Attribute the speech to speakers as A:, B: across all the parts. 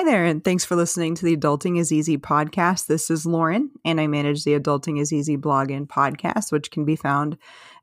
A: Hi there, and thanks for listening to the Adulting is Easy podcast. This is Lauren, and I manage the Adulting is Easy blog and podcast, which can be found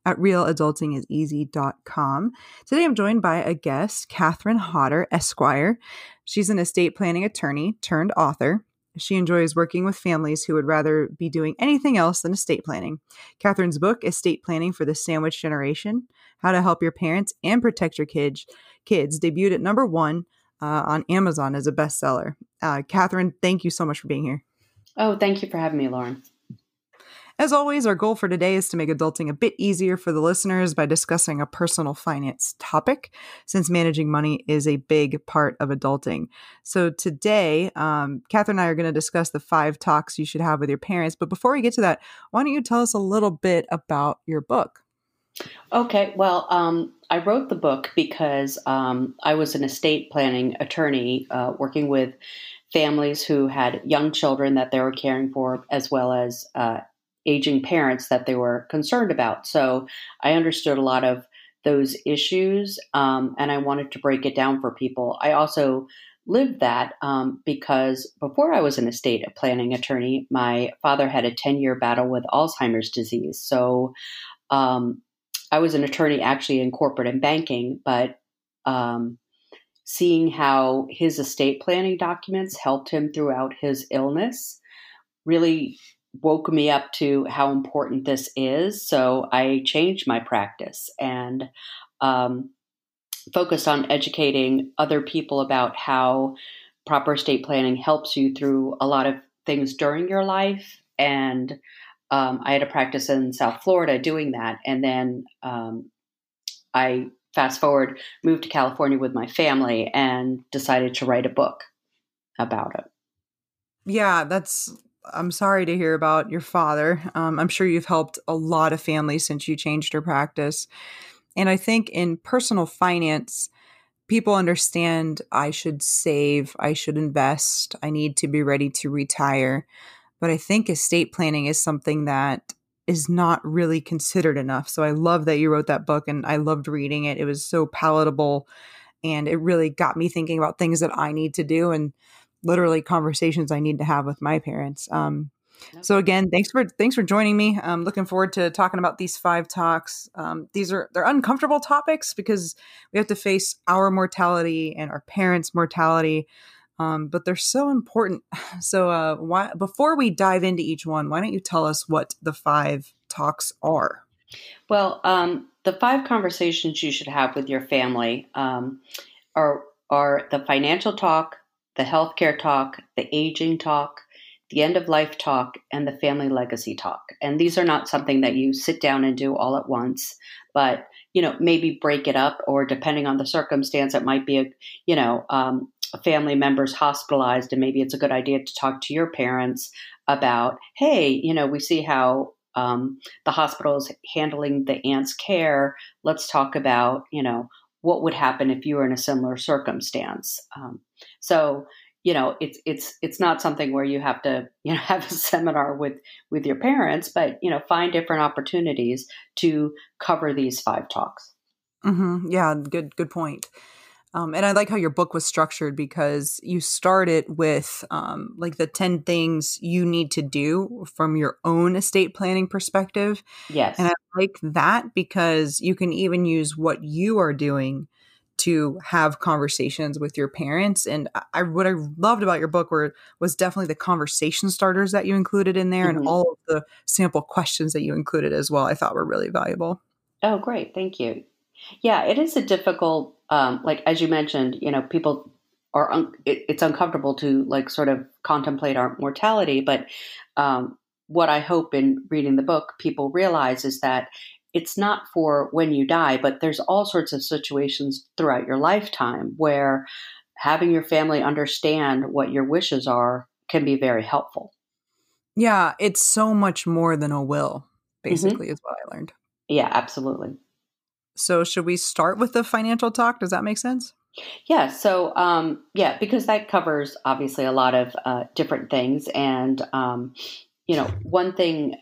A: at realadultingiseasy.com. Today I'm joined by a guest, Catherine Hodder, Esquire. She's an estate planning attorney turned author. She enjoys working with families who would rather be doing anything else than estate planning. Catherine's book, Estate Planning for the Sandwich Generation How to Help Your Parents and Protect Your Kids, kids debuted at number one uh, on Amazon as a bestseller. Uh, Catherine, thank you so much for being here.
B: Oh, thank you for having me, Lauren.
A: As always, our goal for today is to make adulting a bit easier for the listeners by discussing a personal finance topic, since managing money is a big part of adulting. So, today, um, Catherine and I are going to discuss the five talks you should have with your parents. But before we get to that, why don't you tell us a little bit about your book?
B: Okay, well, um, I wrote the book because um, I was an estate planning attorney uh, working with families who had young children that they were caring for, as well as uh, aging parents that they were concerned about. So I understood a lot of those issues, um, and I wanted to break it down for people. I also lived that um, because before I was an estate planning attorney, my father had a 10 year battle with Alzheimer's disease. So um, I was an attorney actually in corporate and banking, but um, seeing how his estate planning documents helped him throughout his illness really woke me up to how important this is. So I changed my practice and um, focused on educating other people about how proper estate planning helps you through a lot of things during your life and um, I had a practice in South Florida doing that. And then um, I fast forward, moved to California with my family and decided to write a book about it.
A: Yeah, that's. I'm sorry to hear about your father. Um, I'm sure you've helped a lot of families since you changed your practice. And I think in personal finance, people understand I should save, I should invest, I need to be ready to retire. But I think estate planning is something that is not really considered enough. So I love that you wrote that book and I loved reading it. It was so palatable and it really got me thinking about things that I need to do and literally conversations I need to have with my parents. Um, so again, thanks for thanks for joining me. I'm looking forward to talking about these five talks. Um, these are they're uncomfortable topics because we have to face our mortality and our parents' mortality um, but they're so important. So, uh, why, before we dive into each one, why don't you tell us what the five talks are?
B: Well, um, the five conversations you should have with your family um, are are the financial talk, the healthcare talk, the aging talk, the end of life talk, and the family legacy talk. And these are not something that you sit down and do all at once, but you know maybe break it up, or depending on the circumstance, it might be a you know um, family member's hospitalized and maybe it's a good idea to talk to your parents about hey you know we see how um, the hospital is handling the aunt's care. Let's talk about you know what would happen if you were in a similar circumstance. Um, so you know it's it's it's not something where you have to you know have a seminar with with your parents but you know find different opportunities to cover these five talks.
A: Mm-hmm. yeah good good point um, and I like how your book was structured because you started with um, like the 10 things you need to do from your own estate planning perspective.
B: Yes.
A: And I like that because you can even use what you are doing to have conversations with your parents. And I, what I loved about your book were was definitely the conversation starters that you included in there mm-hmm. and all of the sample questions that you included as well. I thought were really valuable.
B: Oh, great. Thank you. Yeah, it is a difficult, um, like as you mentioned, you know, people are un- it, it's uncomfortable to like sort of contemplate our mortality. But um, what I hope in reading the book, people realize is that it's not for when you die, but there's all sorts of situations throughout your lifetime where having your family understand what your wishes are can be very helpful.
A: Yeah, it's so much more than a will, mm-hmm. basically, mm-hmm. is what I learned.
B: Yeah, absolutely.
A: So, should we start with the financial talk? Does that make sense?
B: Yeah. So, um, yeah, because that covers obviously a lot of uh, different things. And, um, you know, one thing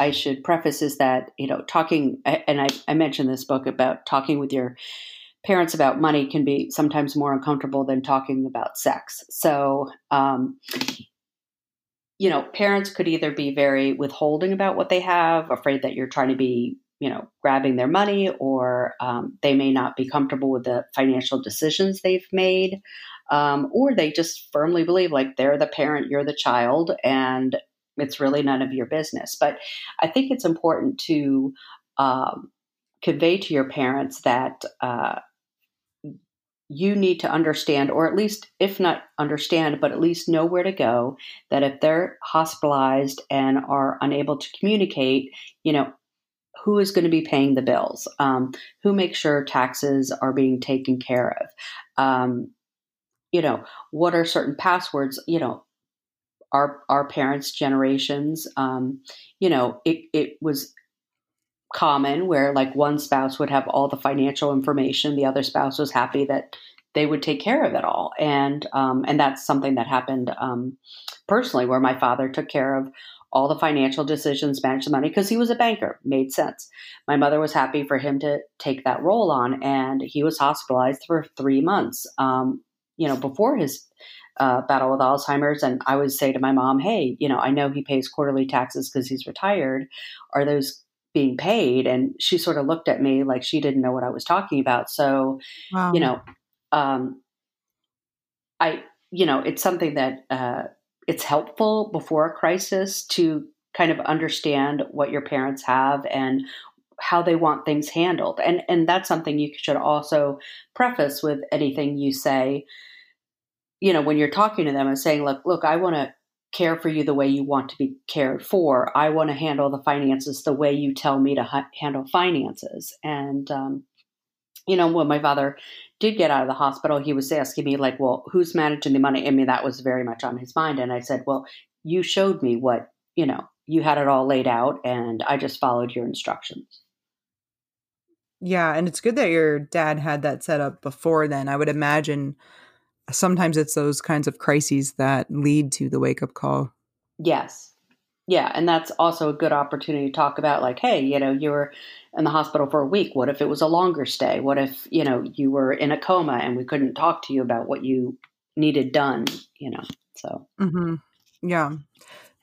B: I should preface is that, you know, talking, and I, I mentioned this book about talking with your parents about money can be sometimes more uncomfortable than talking about sex. So, um, you know, parents could either be very withholding about what they have, afraid that you're trying to be, you know, grabbing their money, or um, they may not be comfortable with the financial decisions they've made, um, or they just firmly believe like they're the parent, you're the child, and it's really none of your business. But I think it's important to um, convey to your parents that uh, you need to understand, or at least, if not understand, but at least know where to go. That if they're hospitalized and are unable to communicate, you know, who is going to be paying the bills? Um, who makes sure taxes are being taken care of? Um, you know, what are certain passwords? You know, our our parents' generations, um, you know, it it was common where like one spouse would have all the financial information, the other spouse was happy that they would take care of it all, and um, and that's something that happened um, personally, where my father took care of all the financial decisions, manage the money because he was a banker, made sense. My mother was happy for him to take that role on, and he was hospitalized for three months. Um, you know, before his uh, battle with Alzheimer's. And I would say to my mom, hey, you know, I know he pays quarterly taxes because he's retired. Are those being paid? And she sort of looked at me like she didn't know what I was talking about. So, wow. you know, um, I, you know, it's something that uh, it's helpful before a crisis to kind of understand what your parents have and how they want things handled. And and that's something you should also preface with anything you say you know, when you're talking to them and saying, look, look, I want to care for you the way you want to be cared for. I want to handle the finances the way you tell me to ha- handle finances. And, um, you know, when my father did get out of the hospital, he was asking me, like, well, who's managing the money? I mean, that was very much on his mind. And I said, well, you showed me what, you know, you had it all laid out, and I just followed your instructions.
A: Yeah. And it's good that your dad had that set up before then. I would imagine sometimes it's those kinds of crises that lead to the wake up call.
B: Yes. Yeah, and that's also a good opportunity to talk about like, hey, you know, you were in the hospital for a week. What if it was a longer stay? What if, you know, you were in a coma and we couldn't talk to you about what you needed done, you know? So,
A: mm-hmm. yeah.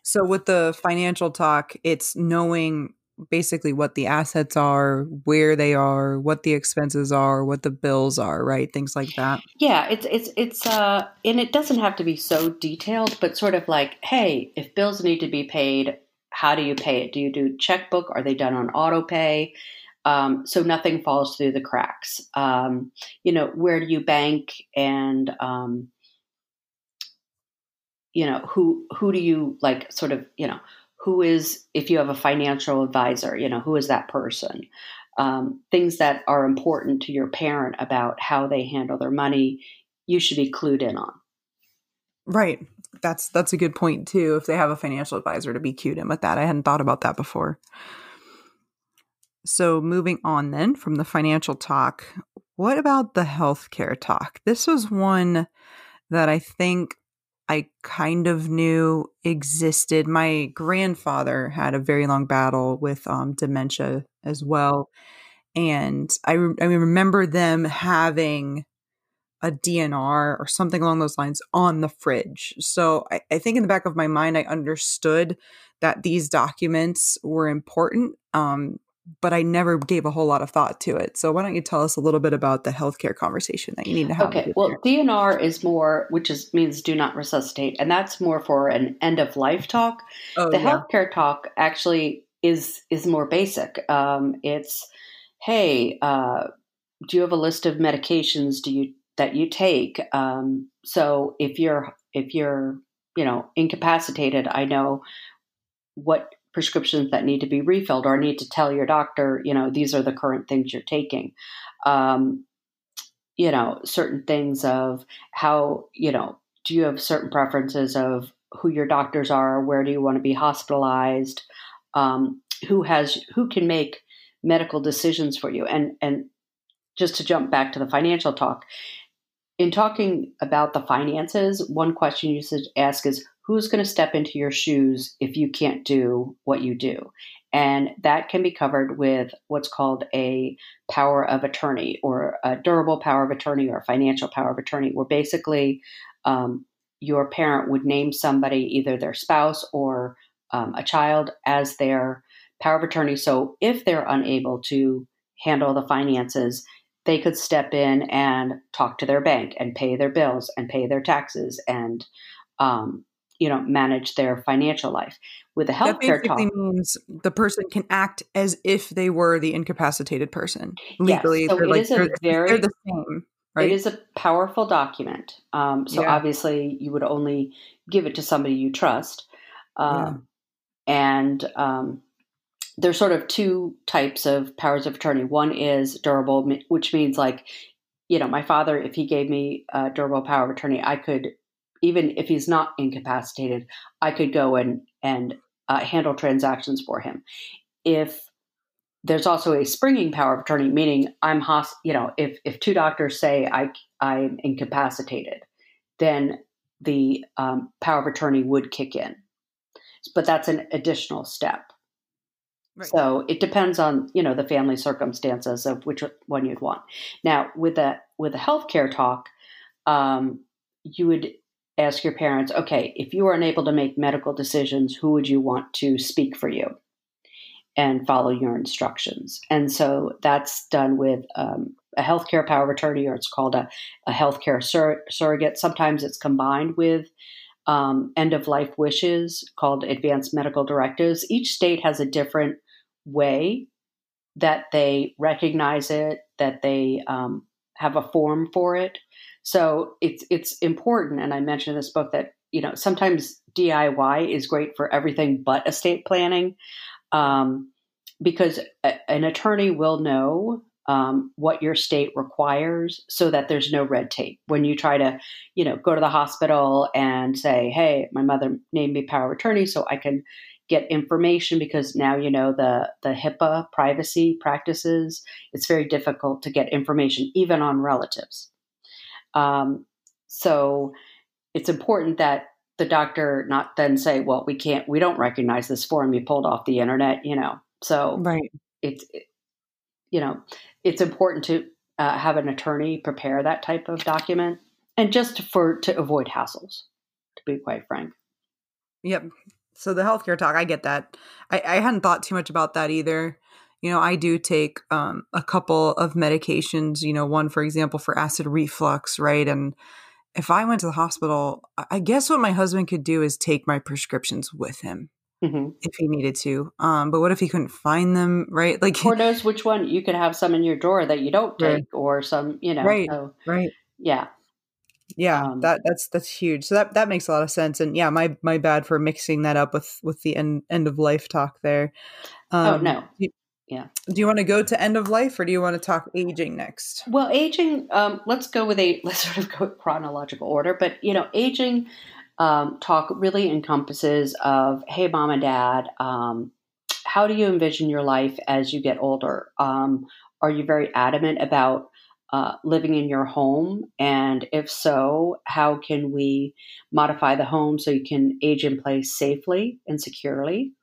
A: So with the financial talk, it's knowing basically what the assets are, where they are, what the expenses are, what the bills are, right? Things like that.
B: Yeah, it's it's it's uh and it doesn't have to be so detailed, but sort of like, hey, if bills need to be paid, how do you pay it? Do you do checkbook? Are they done on auto pay? Um, so nothing falls through the cracks. Um, you know, where do you bank and um, you know, who who do you like sort of, you know, who is if you have a financial advisor you know who is that person? Um, things that are important to your parent about how they handle their money you should be clued in on.
A: Right. That's that's a good point too if they have a financial advisor to be cued in with that. I hadn't thought about that before. So moving on then from the financial talk what about the healthcare talk? This was one that i think I kind of knew existed. My grandfather had a very long battle with um, dementia as well. And I, re- I remember them having a DNR or something along those lines on the fridge. So I, I, think in the back of my mind, I understood that these documents were important. Um, but I never gave a whole lot of thought to it. So why don't you tell us a little bit about the healthcare conversation that you need to have?
B: Okay. Well, DNR is more, which is means do not resuscitate, and that's more for an end of life talk. Oh, the yeah. healthcare talk actually is is more basic. Um, it's hey, uh, do you have a list of medications do you that you take? Um, so if you're if you're you know incapacitated, I know what prescriptions that need to be refilled or need to tell your doctor, you know, these are the current things you're taking. Um, you know, certain things of how, you know, do you have certain preferences of who your doctors are? Where do you want to be hospitalized? Um, who has, who can make medical decisions for you? And, and just to jump back to the financial talk, in talking about the finances, one question you should ask is who's going to step into your shoes if you can't do what you do? And that can be covered with what's called a power of attorney or a durable power of attorney or a financial power of attorney, where basically um, your parent would name somebody, either their spouse or um, a child, as their power of attorney. So if they're unable to handle the finances, they could step in and talk to their bank and pay their bills and pay their taxes and um, you know manage their financial life with a healthcare talk
A: means the person can act as if they were the incapacitated person legally
B: yes, so
A: they're, like,
B: they're, very,
A: they're the same right
B: it is a powerful document um, so yeah. obviously you would only give it to somebody you trust um, yeah. and um, there's sort of two types of powers of attorney. One is durable, which means like, you know, my father, if he gave me a durable power of attorney, I could, even if he's not incapacitated, I could go and and uh, handle transactions for him. If there's also a springing power of attorney, meaning I'm hos- you know, if if two doctors say I I'm incapacitated, then the um, power of attorney would kick in. But that's an additional step. Right. So it depends on you know the family circumstances of which one you'd want. Now with a with a healthcare talk, um, you would ask your parents, okay, if you were unable to make medical decisions, who would you want to speak for you and follow your instructions? And so that's done with um, a healthcare power of attorney, or it's called a, a healthcare sur- surrogate. Sometimes it's combined with um, end of life wishes called advanced medical directives. Each state has a different way that they recognize it, that they um, have a form for it. So it's it's important, and I mentioned in this book that you know sometimes DIY is great for everything but estate planning, um, because a, an attorney will know um, what your state requires so that there's no red tape when you try to you know go to the hospital and say hey my mother named me power attorney so i can get information because now you know the the HIPAA privacy practices. It's very difficult to get information even on relatives. Um, so it's important that the doctor not then say, "Well, we can't, we don't recognize this form you pulled off the internet," you know. So
A: right,
B: it's it, you know it's important to uh, have an attorney prepare that type of document, and just for to avoid hassles. To be quite frank.
A: Yep, so the healthcare talk, I get that. I, I hadn't thought too much about that either. You know, I do take um, a couple of medications, you know, one, for example, for acid reflux, right? And if I went to the hospital, I guess what my husband could do is take my prescriptions with him. Mm-hmm. If he needed to, um, but what if he couldn't find them? Right,
B: like or knows which one you could have some in your drawer that you don't take, right. or some, you know,
A: right, so, right,
B: yeah.
A: Yeah, um, that that's that's huge. So that that makes a lot of sense. And yeah, my my bad for mixing that up with with the end end of life talk there.
B: Oh, um, oh no.
A: You, yeah. Do you want to go to end of life, or do you want to talk aging next?
B: Well, aging. Um, let's go with a let's sort of go chronological order. But you know, aging um, talk really encompasses of hey, mom and dad. Um, how do you envision your life as you get older? Um, are you very adamant about uh, living in your home? And if so, how can we modify the home so you can age in place safely and securely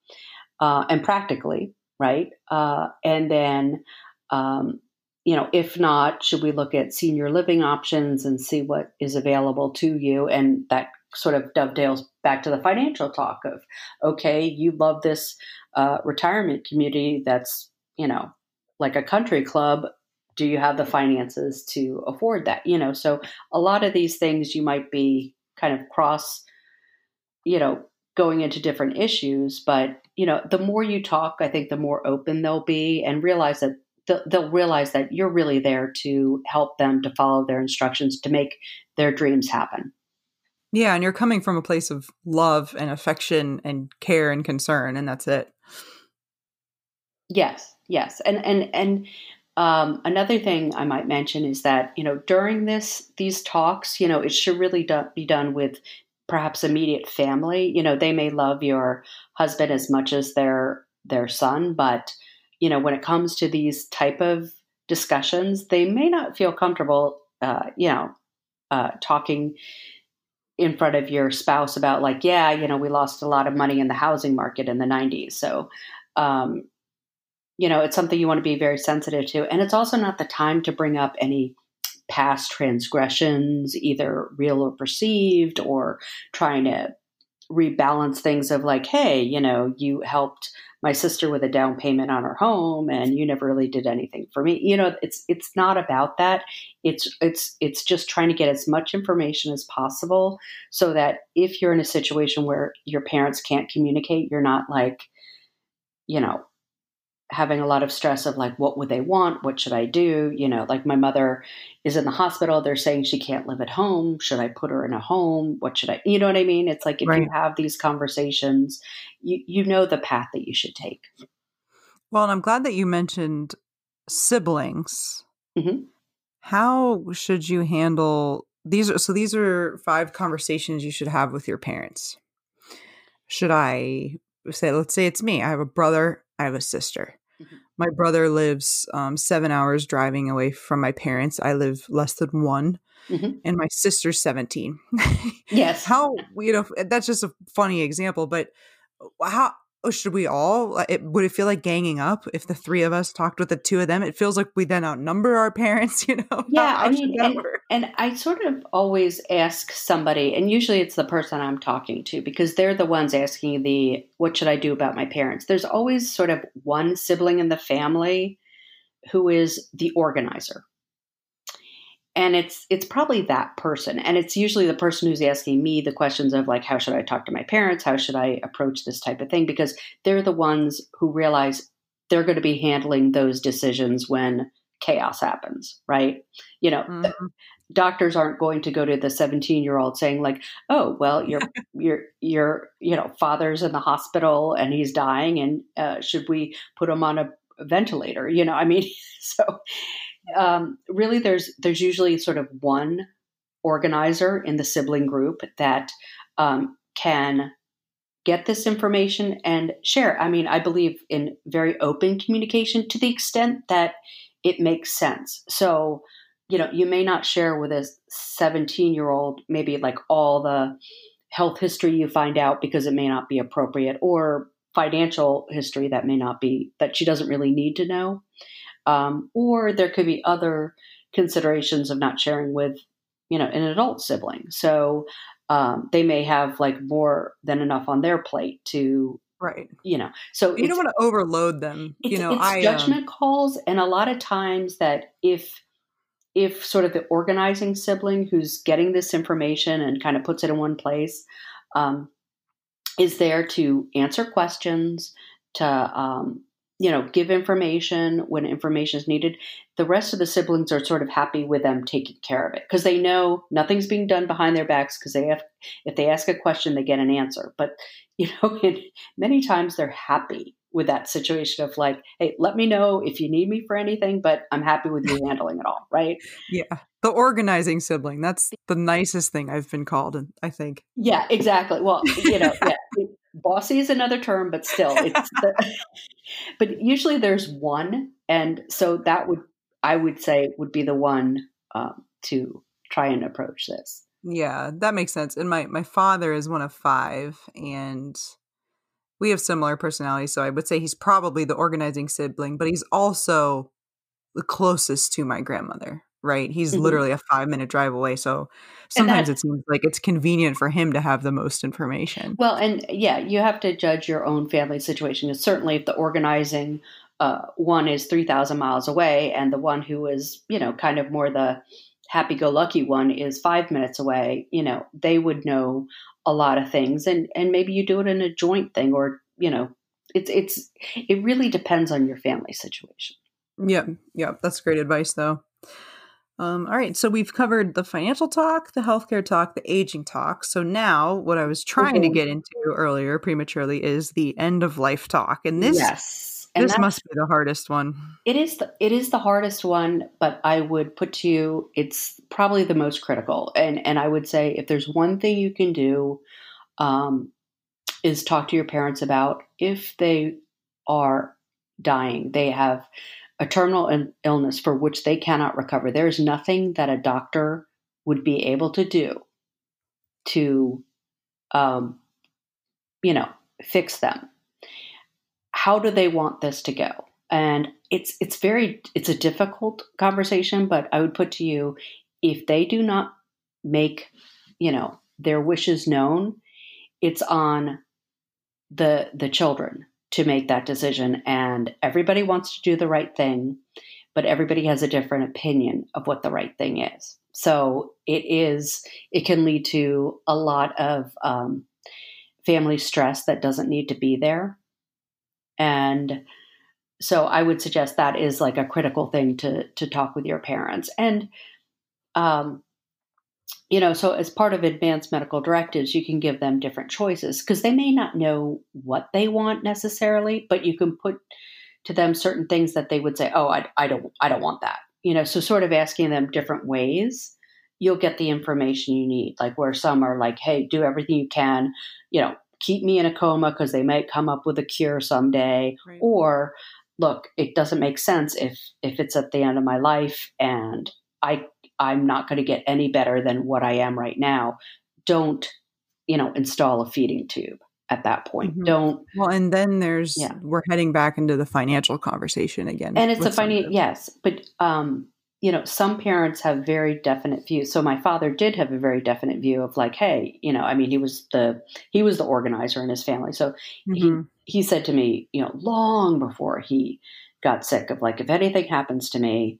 B: uh, and practically, right? Uh, and then, um, you know, if not, should we look at senior living options and see what is available to you? And that sort of dovetails back to the financial talk of, okay, you love this uh, retirement community that's, you know, like a country club do you have the finances to afford that you know? So a lot of these things you might be kind of cross you know going into different issues but you know the more you talk i think the more open they'll be and realize that they'll realize that you're really there to help them to follow their instructions to make their dreams happen.
A: Yeah and you're coming from a place of love and affection and care and concern and that's it.
B: Yes yes and and and um, another thing I might mention is that you know during this these talks, you know, it should really do, be done with perhaps immediate family. You know, they may love your husband as much as their their son, but you know, when it comes to these type of discussions, they may not feel comfortable. Uh, you know, uh, talking in front of your spouse about like, yeah, you know, we lost a lot of money in the housing market in the 90s. So, um, you know, it's something you want to be very sensitive to. And it's also not the time to bring up any past transgressions, either real or perceived, or trying to rebalance things of like, hey, you know, you helped my sister with a down payment on her home and you never really did anything for me. You know, it's it's not about that. It's it's it's just trying to get as much information as possible so that if you're in a situation where your parents can't communicate, you're not like, you know, having a lot of stress of like what would they want? What should i do? You know like my mother is in the hospital. They're saying she can't live at home. Should i put her in a home? What should i you know what i mean? It's like if right. you have these conversations you you know the path that you should take.
A: Well and i'm glad that you mentioned siblings. Mm-hmm. how should you handle these are so these are five conversations you should have with your parents. Should i say let's say it's me. I have a brother i have a sister. My brother lives um, seven hours driving away from my parents. I live less than one. Mm-hmm. And my sister's 17.
B: yes.
A: how, you know, that's just a funny example, but uh, how, Oh, should we all? It, would it feel like ganging up if the three of us talked with the two of them? It feels like we then outnumber our parents, you know?
B: Yeah, I mean, and, and, I sort of always ask somebody, and usually it's the person I'm talking to because they're the ones asking the, what should I do about my parents? There's always sort of one sibling in the family who is the organizer and it's it's probably that person. And it's usually the person who's asking me the questions of like how should i talk to my parents? How should i approach this type of thing? Because they're the ones who realize they're going to be handling those decisions when chaos happens right? You know mm-hmm. doctors aren't going to go to the 17 year old saying like oh well your your your you know father's in the hospital and he's dying and uh, should we put him on a ventilator? You know i mean so um, really there's there's usually sort of one organizer in the sibling group that um, can get this information and share. I mean, I believe in very open communication to the extent that it makes sense. So, you know, you may not share with a 17 year old maybe like all the health history you find out because it may not be appropriate or financial history that may not be that she doesn't really need to know. Um, or there could be other considerations of not sharing with, you know, an adult sibling. So um, they may have like more than enough on their plate to
A: right
B: you know so
A: you don't want to overload them you know
B: it's I, judgment um, calls and a lot of times that if if sort of the organizing sibling who's getting this information and kind of puts it in one place um, is there to answer questions to um, you know, give information when information is needed. The rest of the siblings are sort of happy with them taking care of it because they know nothing's being done behind their backs because they have, if they ask a question, they get an answer. But, you know, many times they're happy with that situation of like, hey, let me know if you need me for anything, but I'm happy with you handling it all, right?
A: Yeah. The organizing sibling. That's the nicest thing I've been called, and I think.
B: Yeah, exactly. Well, you know, yeah, bossy is another term, but still, it's the, but usually there's one, and so that would I would say would be the one um, to try and approach this.
A: Yeah, that makes sense. And my my father is one of five, and we have similar personalities, so I would say he's probably the organizing sibling, but he's also the closest to my grandmother right? He's mm-hmm. literally a five minute drive away. So sometimes it seems like it's convenient for him to have the most information.
B: Well, and yeah, you have to judge your own family situation. certainly, if the organizing uh, one is 3,000 miles away and the one who is, you know, kind of more the happy go lucky one is five minutes away, you know, they would know a lot of things. And, and maybe you do it in a joint thing or, you know, it's, it's, it really depends on your family situation.
A: Yeah. Yeah. That's great advice though. Um, all right, so we've covered the financial talk, the healthcare talk, the aging talk. So now, what I was trying mm-hmm. to get into earlier prematurely is the end of life talk, and this yes, and this must be the hardest one.
B: It is. The, it is the hardest one, but I would put to you, it's probably the most critical. And and I would say, if there's one thing you can do, um, is talk to your parents about if they are dying, they have a terminal illness for which they cannot recover. There is nothing that a doctor would be able to do to, um, you know, fix them. How do they want this to go? And it's it's very it's a difficult conversation, but I would put to you if they do not make, you know, their wishes known, it's on the the children to make that decision. And everybody wants to do the right thing but everybody has a different opinion of what the right thing is. So it is it can lead to a lot of um, family stress that doesn't need to be there. And so i would suggest that is like a critical thing to to talk with your parents. And um, you know, so as part of advanced medical directives, you can give them different choices because they may not know what they want necessarily, but you can put to them certain things that they would say, "Oh, I, I don't, I don't want that." You know, so sort of asking them different ways, you'll get the information you need. Like where some are like, "Hey, do everything you can," you know, keep me in a coma because they might come up with a cure someday, right. or look, it doesn't make sense if if it's at the end of my life and I I'm not going to get any better than what I am right now. Don't, you know, install a feeding tube at that point. Mm-hmm. Don't.
A: Well, and then there's yeah. we're heading back into the financial conversation again.
B: And it's a financial yes, but um, you know, some parents have very definite views. So my father did have a very definite view of like, hey, you know, I mean, he was the he was the organizer in his family. So mm-hmm. he he said to me, you know, long before he got sick of like, if anything happens to me,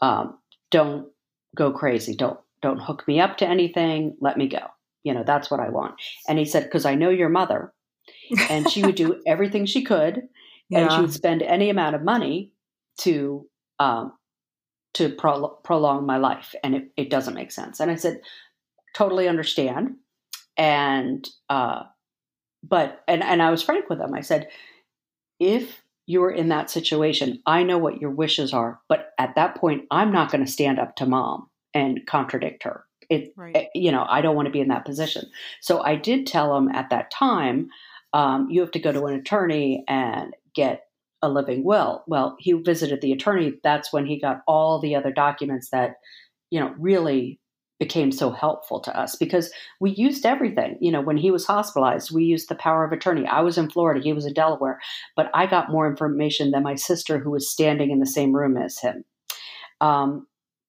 B: um, don't go crazy. Don't don't hook me up to anything. Let me go. You know, that's what I want. And he said, because I know your mother, and she would do everything she could, yeah. and she would spend any amount of money to um, to pro- prolong my life, and it, it doesn't make sense. And I said, totally understand. And uh, but and and I was frank with him. I said, if you're in that situation, I know what your wishes are, but at that point, I'm not going to stand up to mom and contradict her. It, right. Eh, you know, I don't want to be in that position. So I did tell him at that time, um, you have to go to an attorney and get a living will. Well, he visited the attorney. That's when he got all the other documents that, you know, really became so helpful to us because we used everything. You know, when he was hospitalized, we used the power of attorney. I was in Florida, he was in Delaware, but I got more information than my sister who was standing in the same room as him. Um,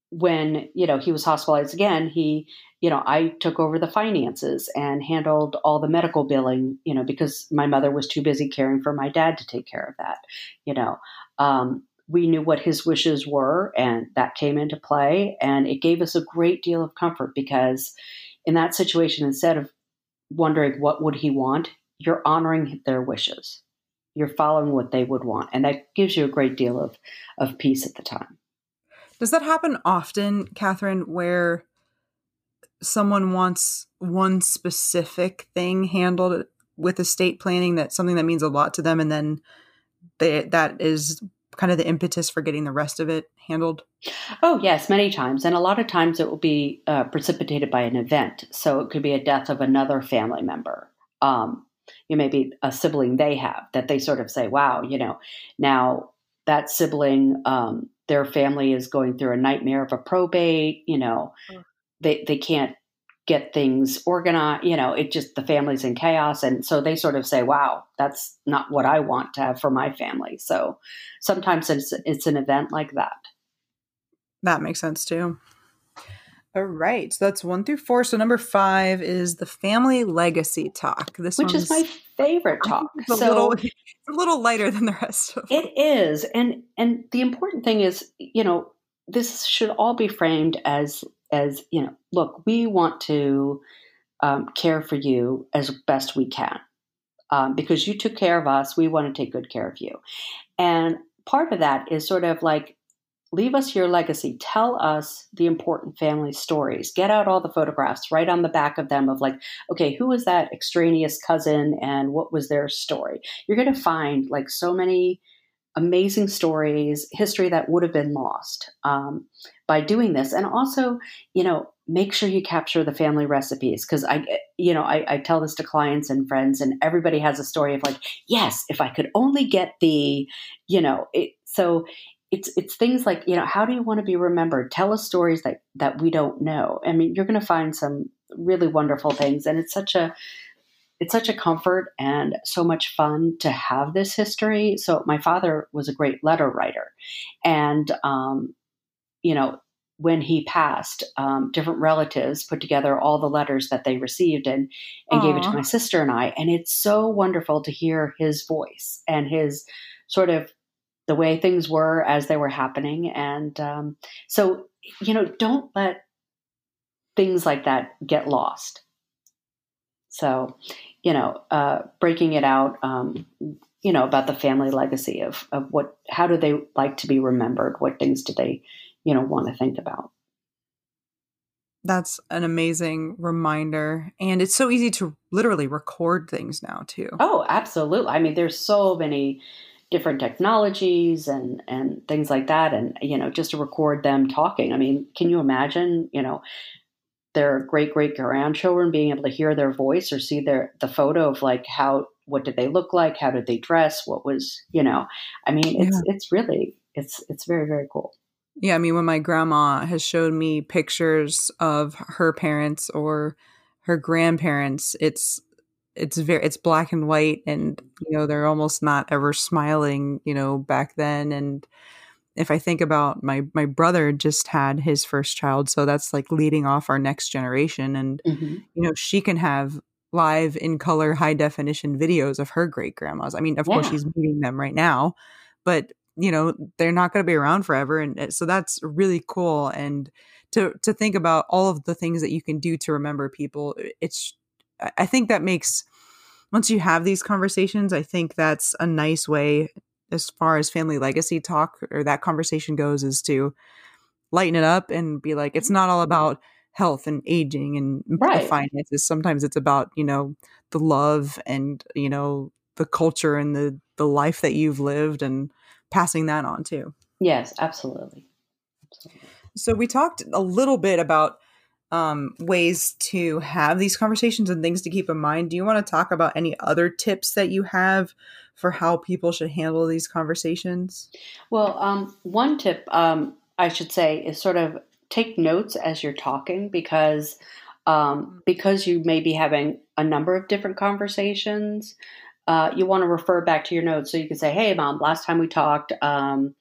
B: when, you know, he was hospitalized again, he, you know, I took over the finances and handled all the medical billing, you know, because my mother was too busy caring for my dad to take care of that, you know. Um, we knew what his wishes were, and that came into play. And it gave us a great deal of comfort because in that situation, instead of wondering what would he want, you're honoring their wishes. You're following what they would want. And that gives you a great deal of, of peace at the time.
A: Does that happen often, Catherine, where someone wants one specific thing handled with estate planning that's something that means a lot to them and then they, that is kind of the impetus for getting the rest of it handled?
B: Oh, yes, many times. And a lot of times it will be uh, precipitated by an event. So it could be a death of another family member. Um, you know, maybe a sibling they have that they sort of say, wow, you know, now that sibling, um, their family is going through a nightmare of a probate, you know, mm. they, they can't get things organized. You know, it just the family's in chaos, and so they sort of say, "Wow, that's not what I want to have for my family." So sometimes it's it's an event like that.
A: That makes sense too. All right, so that's one through four. So number five is the family legacy talk.
B: This which is my favorite talk.
A: A so little, it's a little lighter than the rest of
B: them. It is, and and the important thing is, you know, this should all be framed as as you know look we want to um, care for you as best we can. Um, because you took care of us we want to take good care of you. And part of that is sort of like leave us your legacy. Tell us the important family stories. Get out all the photographs right on the back of them of like okay who was that extraneous cousin and what was their story? You're going to find like so many amazing stories, history that would have been lost. Um, by doing this. And also, you know, make sure you capture the family recipes because I, you know, I, I, tell this to clients and friends, and everybody has a story of like, yes, if I could only get the, you know, it, so it's it's things like you know how do you want to be remembered tell us stories that that we don't know i mean you're going to find some really wonderful things. And it's such a it's such a comfort and so much fun to have this history. So my father was a great letter writer, and um, you know when he passed, um, different relatives put together all the letters that they received and and Aww. gave it to my sister and I. And it's so wonderful to hear his voice and his sort of the way things were as they were happening. And um, so, you know, don't let things like that get lost. So, you know, uh, breaking it out, um, you know, about the family legacy of of what, how do they like to be remembered? What things do they, you know, want to think about?
A: That's an amazing reminder. And it's so easy to literally record things now, too.
B: Oh, absolutely. I mean, there's so many different technologies and and things like that and you know just to record them talking i mean can you imagine you know their great great grandchildren being able to hear their voice or see their the photo of like how what did they look like how did they dress what was you know i mean it's yeah. it's really it's it's very very cool
A: yeah i mean when my grandma has showed me pictures of her parents or her grandparents it's it's very it's black and white and you know they're almost not ever smiling you know back then and if i think about my my brother just had his first child so that's like leading off our next generation and mm-hmm. you know she can have live in color high definition videos of her great grandmas i mean of yeah. course she's meeting them right now but you know they're not going to be around forever and eh, so that's really cool and to to think about all of the things that you can do to remember people it's I think that makes once you have these conversations, I think that's a nice way as far as family legacy talk or that conversation goes is to lighten it up and be like it's not all about health and aging and right. finances. Sometimes it's about, you know, the love and, you know, the culture and the the life that you've lived and passing that on too.
B: Yes, absolutely.
A: absolutely. So we talked a little bit about um, ways to have these conversations and things to keep in mind. Do you want to talk about any other tips that you have for how people should handle these conversations?
B: Well, um, one tip um, I should say is sort of take notes as you're talking because um, because you may be having a number of different conversations. Uh, you want to refer back to your notes so you can say, "Hey, mom, last time we talked." Um,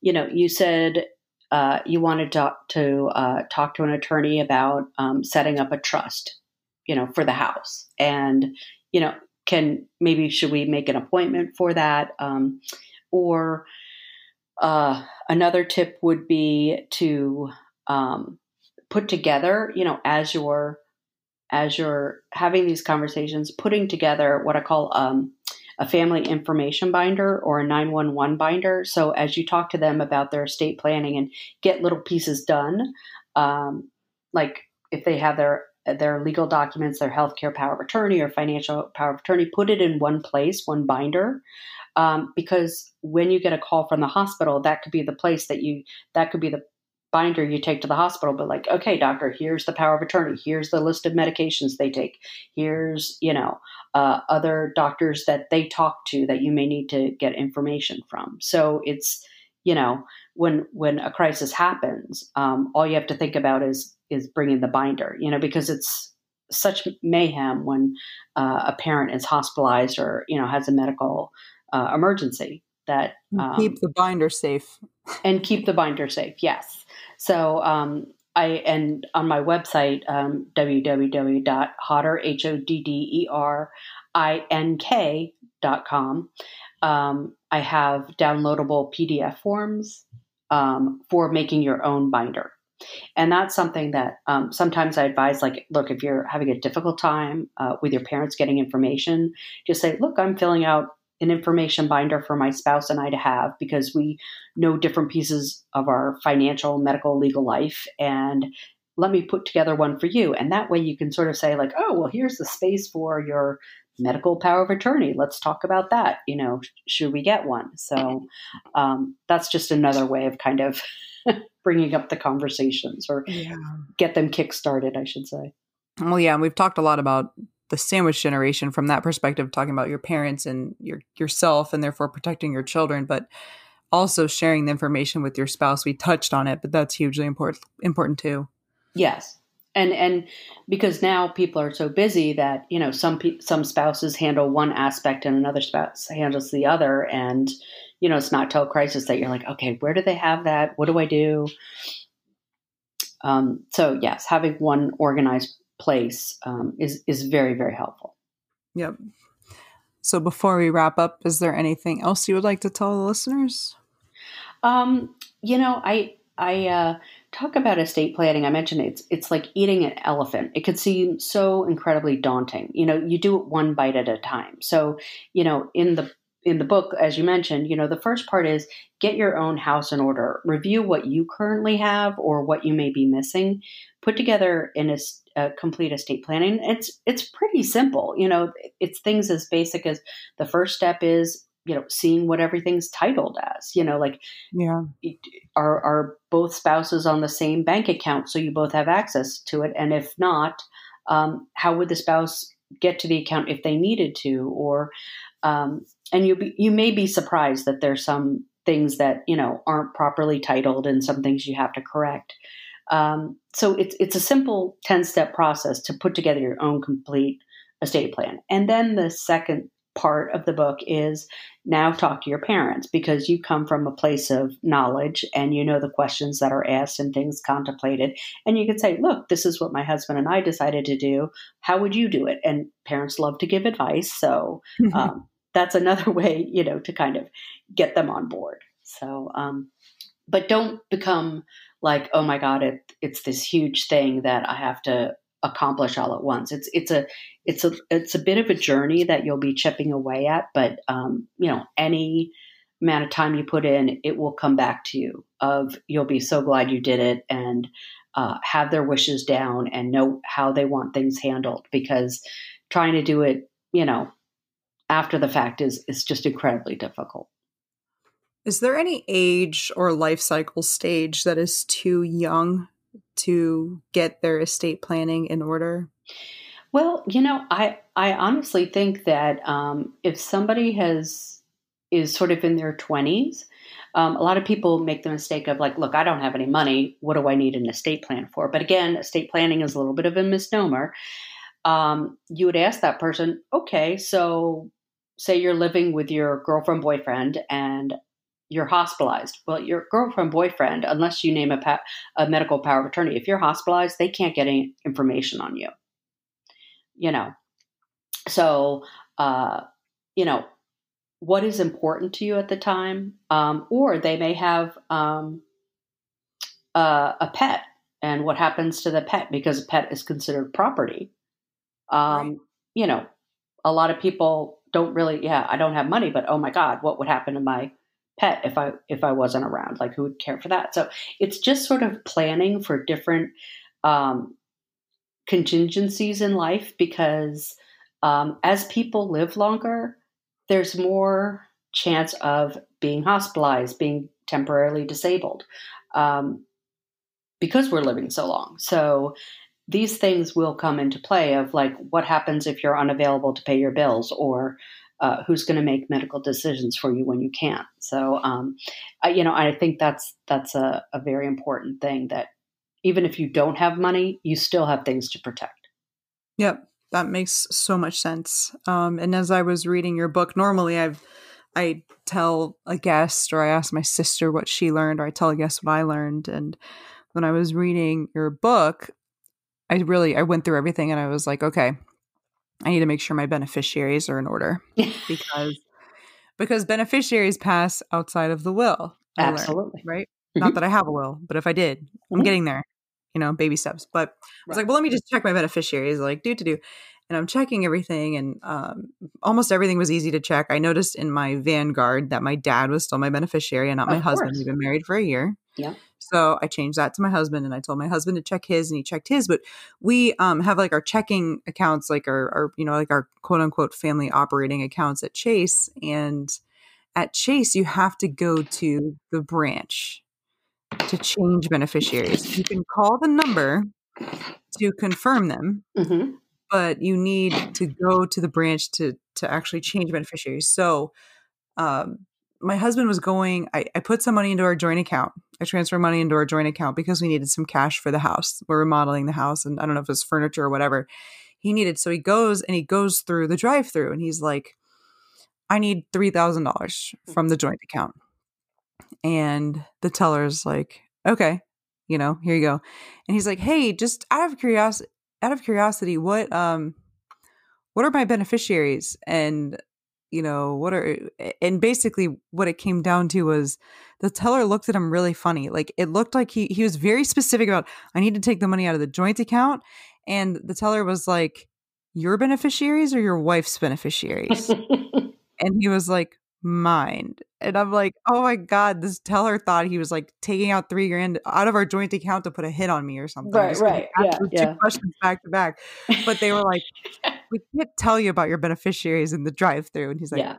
B: you know, you said uh, you wanted to, to uh, talk to an attorney about um, setting up a trust, you know, for the house, and you know, can maybe should we make an appointment for that, um, or uh, another tip would be to um, put together, you know, as you're as you're having these conversations, putting together what I call um, a family information binder or a 911 binder. So as you talk to them about their estate planning and get little pieces done, um, like if they have their their legal documents, their healthcare power of attorney or financial power of attorney, put it in one place, one binder. Um, because when you get a call from the hospital, that could be the place that you that could be the binder you take to the hospital but like okay doctor here's the power of attorney. Here's the list of medications they take. Here's you know uh, other doctors that they talk to that you may need to get information from. So it's you know when when a crisis happens um, all you have to think about is is bringing the binder you know because it's such mayhem when uh, a parent is hospitalized or you know has a medical uh, emergency that
A: um, keep the binder safe.
B: and keep the binder safe yes so um, I and on my website um, www.hodder h o d d e r i n k dot com. Um, I have downloadable PDF forms um, for making your own binder. And that's something that um, sometimes I advise like, look, if you're having a difficult time uh, with your parents getting information, just say, look, I'm filling out an information binder for my spouse and I to have because we know different pieces of our financial, medical, legal life. And let me put together one for you. And that way you can sort of say, like, oh, well, here's the space for your medical power of attorney. Let's talk about that. You know, should we get one? So um, that's just another way of kind of bringing up the conversations or yeah. get them kick started, I should say.
A: Well, yeah, we've talked a lot about the sandwich generation from that perspective talking about your parents and your yourself and therefore protecting your children but also sharing the information with your spouse. We touched on it but that's hugely important important too.
B: Yes. And and because now people are so busy that you know some pe- some spouses handle one aspect and another spouse handles the other. And you know it's not till crisis that you're like okay where do they have that? What do i do? Um, so yes having one organized place um, is is very very helpful
A: yep so before we wrap up is there anything else you would like to tell the listeners
B: um, you know i i uh, talk about estate planning. I mentioned it's it's like eating an elephant. It could seem so incredibly daunting. You know, you do it one bite at a time. So, you know, in the in the book, as you mentioned, you know, the first part is get your own house in order, review what you currently have or what you may be missing, put together in a, a complete estate planning. It's it's pretty simple. You know, it's things as basic as the first step is you know seeing what everything's titled as you know like
A: yeah
B: are are both spouses on the same bank account so you both have access to it and if not um, how would the spouse get to the account if they needed to or um, and you be, you may be surprised that there's some things that you know aren't properly titled and some things you have to correct um, so it's it's a simple 10 step process to put together your own complete estate plan and then the second part of the book is now talk to your parents because you come from a place of knowledge and you know the questions that are asked and things contemplated. And you can say, look, this is what my husband and I decided to do. How would you do it? And parents love to give advice. So um, that's another way, you know, to kind of get them on board. So, um, but don't become like, oh my God, it, it's this huge thing that I have to accomplish all at once. It's it's a it's a it's a bit of a journey that you'll be chipping away at, but um, you know any amount of time you put in, it will come back to you. Of you'll be so glad you did it and uh, have their wishes down and know how they want things handled because trying to do it, you know, after the fact is is just incredibly difficult.
A: Is there any age or life cycle stage that is too young to get their estate planning in order?
B: Well, you know, I I honestly think that um, if somebody has is sort of in their twenties, um, a lot of people make the mistake of like, look, I don't have any money. What do I need an estate plan for? But again, estate planning is a little bit of a misnomer. Um, you would ask that person, okay, so say you're living with your girlfriend boyfriend and you're hospitalized. Well, your girlfriend, boyfriend, unless you name a, pa- a medical power of attorney, if you're hospitalized, they can't get any information on you. You know, so uh, you know what is important to you at the time, um, or they may have um, uh, a pet, and what happens to the pet because a pet is considered property. Um, right. You know, a lot of people don't really. Yeah, I don't have money, but oh my God, what would happen to my pet if I if I wasn't around? Like who would care for that? So it's just sort of planning for different um, contingencies in life because um, as people live longer, there's more chance of being hospitalized, being temporarily disabled, um, because we're living so long. So these things will come into play of like what happens if you're unavailable to pay your bills or uh, who's going to make medical decisions for you when you can't. So, um, I, you know, I think that's that's a, a very important thing that even if you don't have money, you still have things to protect.
A: Yep, that makes so much sense. Um, and as I was reading your book, normally I've I tell a guest or I ask my sister what she learned or I tell a guest what I learned. And when I was reading your book, I really I went through everything and I was like, okay, I need to make sure my beneficiaries are in order because because beneficiaries pass outside of the will.
B: I Absolutely.
A: Learned, right? Mm-hmm. Not that I have a will, but if I did, I'm mm-hmm. getting there. You know, baby steps. But I was right. like, well, let me just check my beneficiaries. Like, do to do, and I'm checking everything, and um, almost everything was easy to check. I noticed in my Vanguard that my dad was still my beneficiary and not my husband. We've been married for a year.
B: Yeah.
A: So I changed that to my husband and I told my husband to check his and he checked his. But we um, have like our checking accounts, like our, our, you know, like our quote unquote family operating accounts at Chase. And at Chase, you have to go to the branch to change beneficiaries. You can call the number to confirm them, mm-hmm. but you need to go to the branch to to actually change beneficiaries. So um, my husband was going, I, I put some money into our joint account. I transferred money into our joint account because we needed some cash for the house. We're remodeling the house and I don't know if it's furniture or whatever he needed. So he goes and he goes through the drive through and he's like, I need $3,000 from the joint account. And the teller's like, okay, you know, here you go. And he's like, hey, just out of curiosity, out of curiosity, what, um, what are my beneficiaries? And you know what are eh, and basically what it came down to was the teller looked at him really funny like it looked like he he was very specific about i need to take the money out of the joint account and the teller was like your beneficiaries or your wife's beneficiaries and he was like mine and i'm like oh my god this teller thought he was like taking out three grand out of our joint account to put a hit on me or something
B: right right yeah, yeah.
A: questions back to back but they were like we can't tell you about your beneficiaries in the drive through and he's like yeah.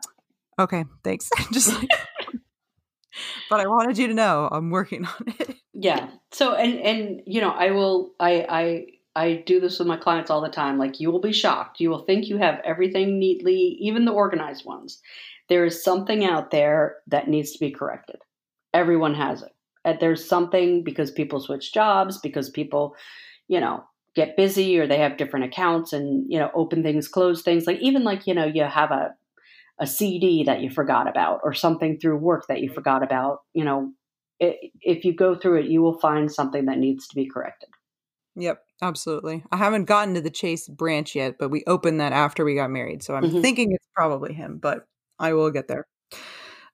A: okay thanks just like but i wanted you to know i'm working on it
B: yeah so and and you know i will i i I do this with my clients all the time. Like, you will be shocked. You will think you have everything neatly, even the organized ones. There is something out there that needs to be corrected. Everyone has it. There's something because people switch jobs, because people, you know, get busy or they have different accounts and, you know, open things, close things. Like, even like, you know, you have a, a CD that you forgot about or something through work that you forgot about. You know, it, if you go through it, you will find something that needs to be corrected.
A: Yep. Absolutely. I haven't gotten to the Chase branch yet, but we opened that after we got married. So I'm mm-hmm. thinking it's probably him, but I will get there.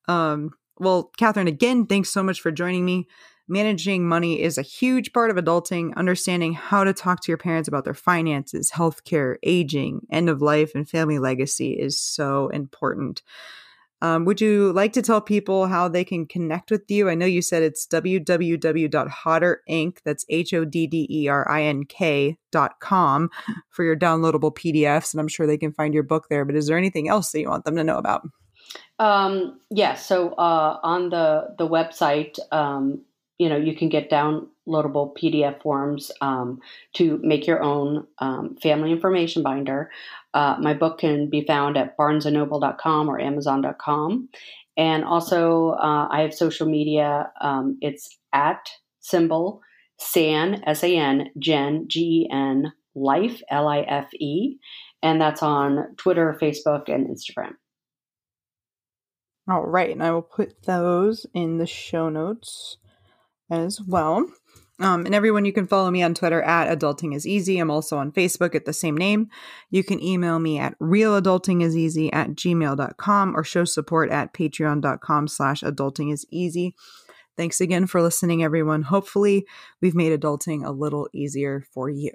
A: Um, well, Catherine, again, thanks so much for joining me. Managing money is a huge part of adulting. Understanding how to talk to your parents about their finances, healthcare, aging, end of life, and family legacy is so important. Um, would you like to tell people how they can connect with you? I know you said it's www.hodderink, that's H O D D E R I N K dot com for your downloadable PDFs, and I'm sure they can find your book there. But is there anything else that you want them to know about?
B: Um. Yeah, so uh, on the the website, um, you know, you can get downloadable PDF forms um, to make your own um, family information binder. Uh, my book can be found at barnesandnoble.com or amazon.com. And also, uh, I have social media. Um, it's at symbol SAN, S A N, Gen, G E N, Life, L I F E. And that's on Twitter, Facebook, and Instagram.
A: All right. And I will put those in the show notes as well. Um, and everyone, you can follow me on Twitter at Adulting is Easy. I'm also on Facebook at the same name. You can email me at realadultingiseasy at gmail.com or show support at patreon.com slash adulting is easy. Thanks again for listening, everyone. Hopefully, we've made adulting a little easier for you.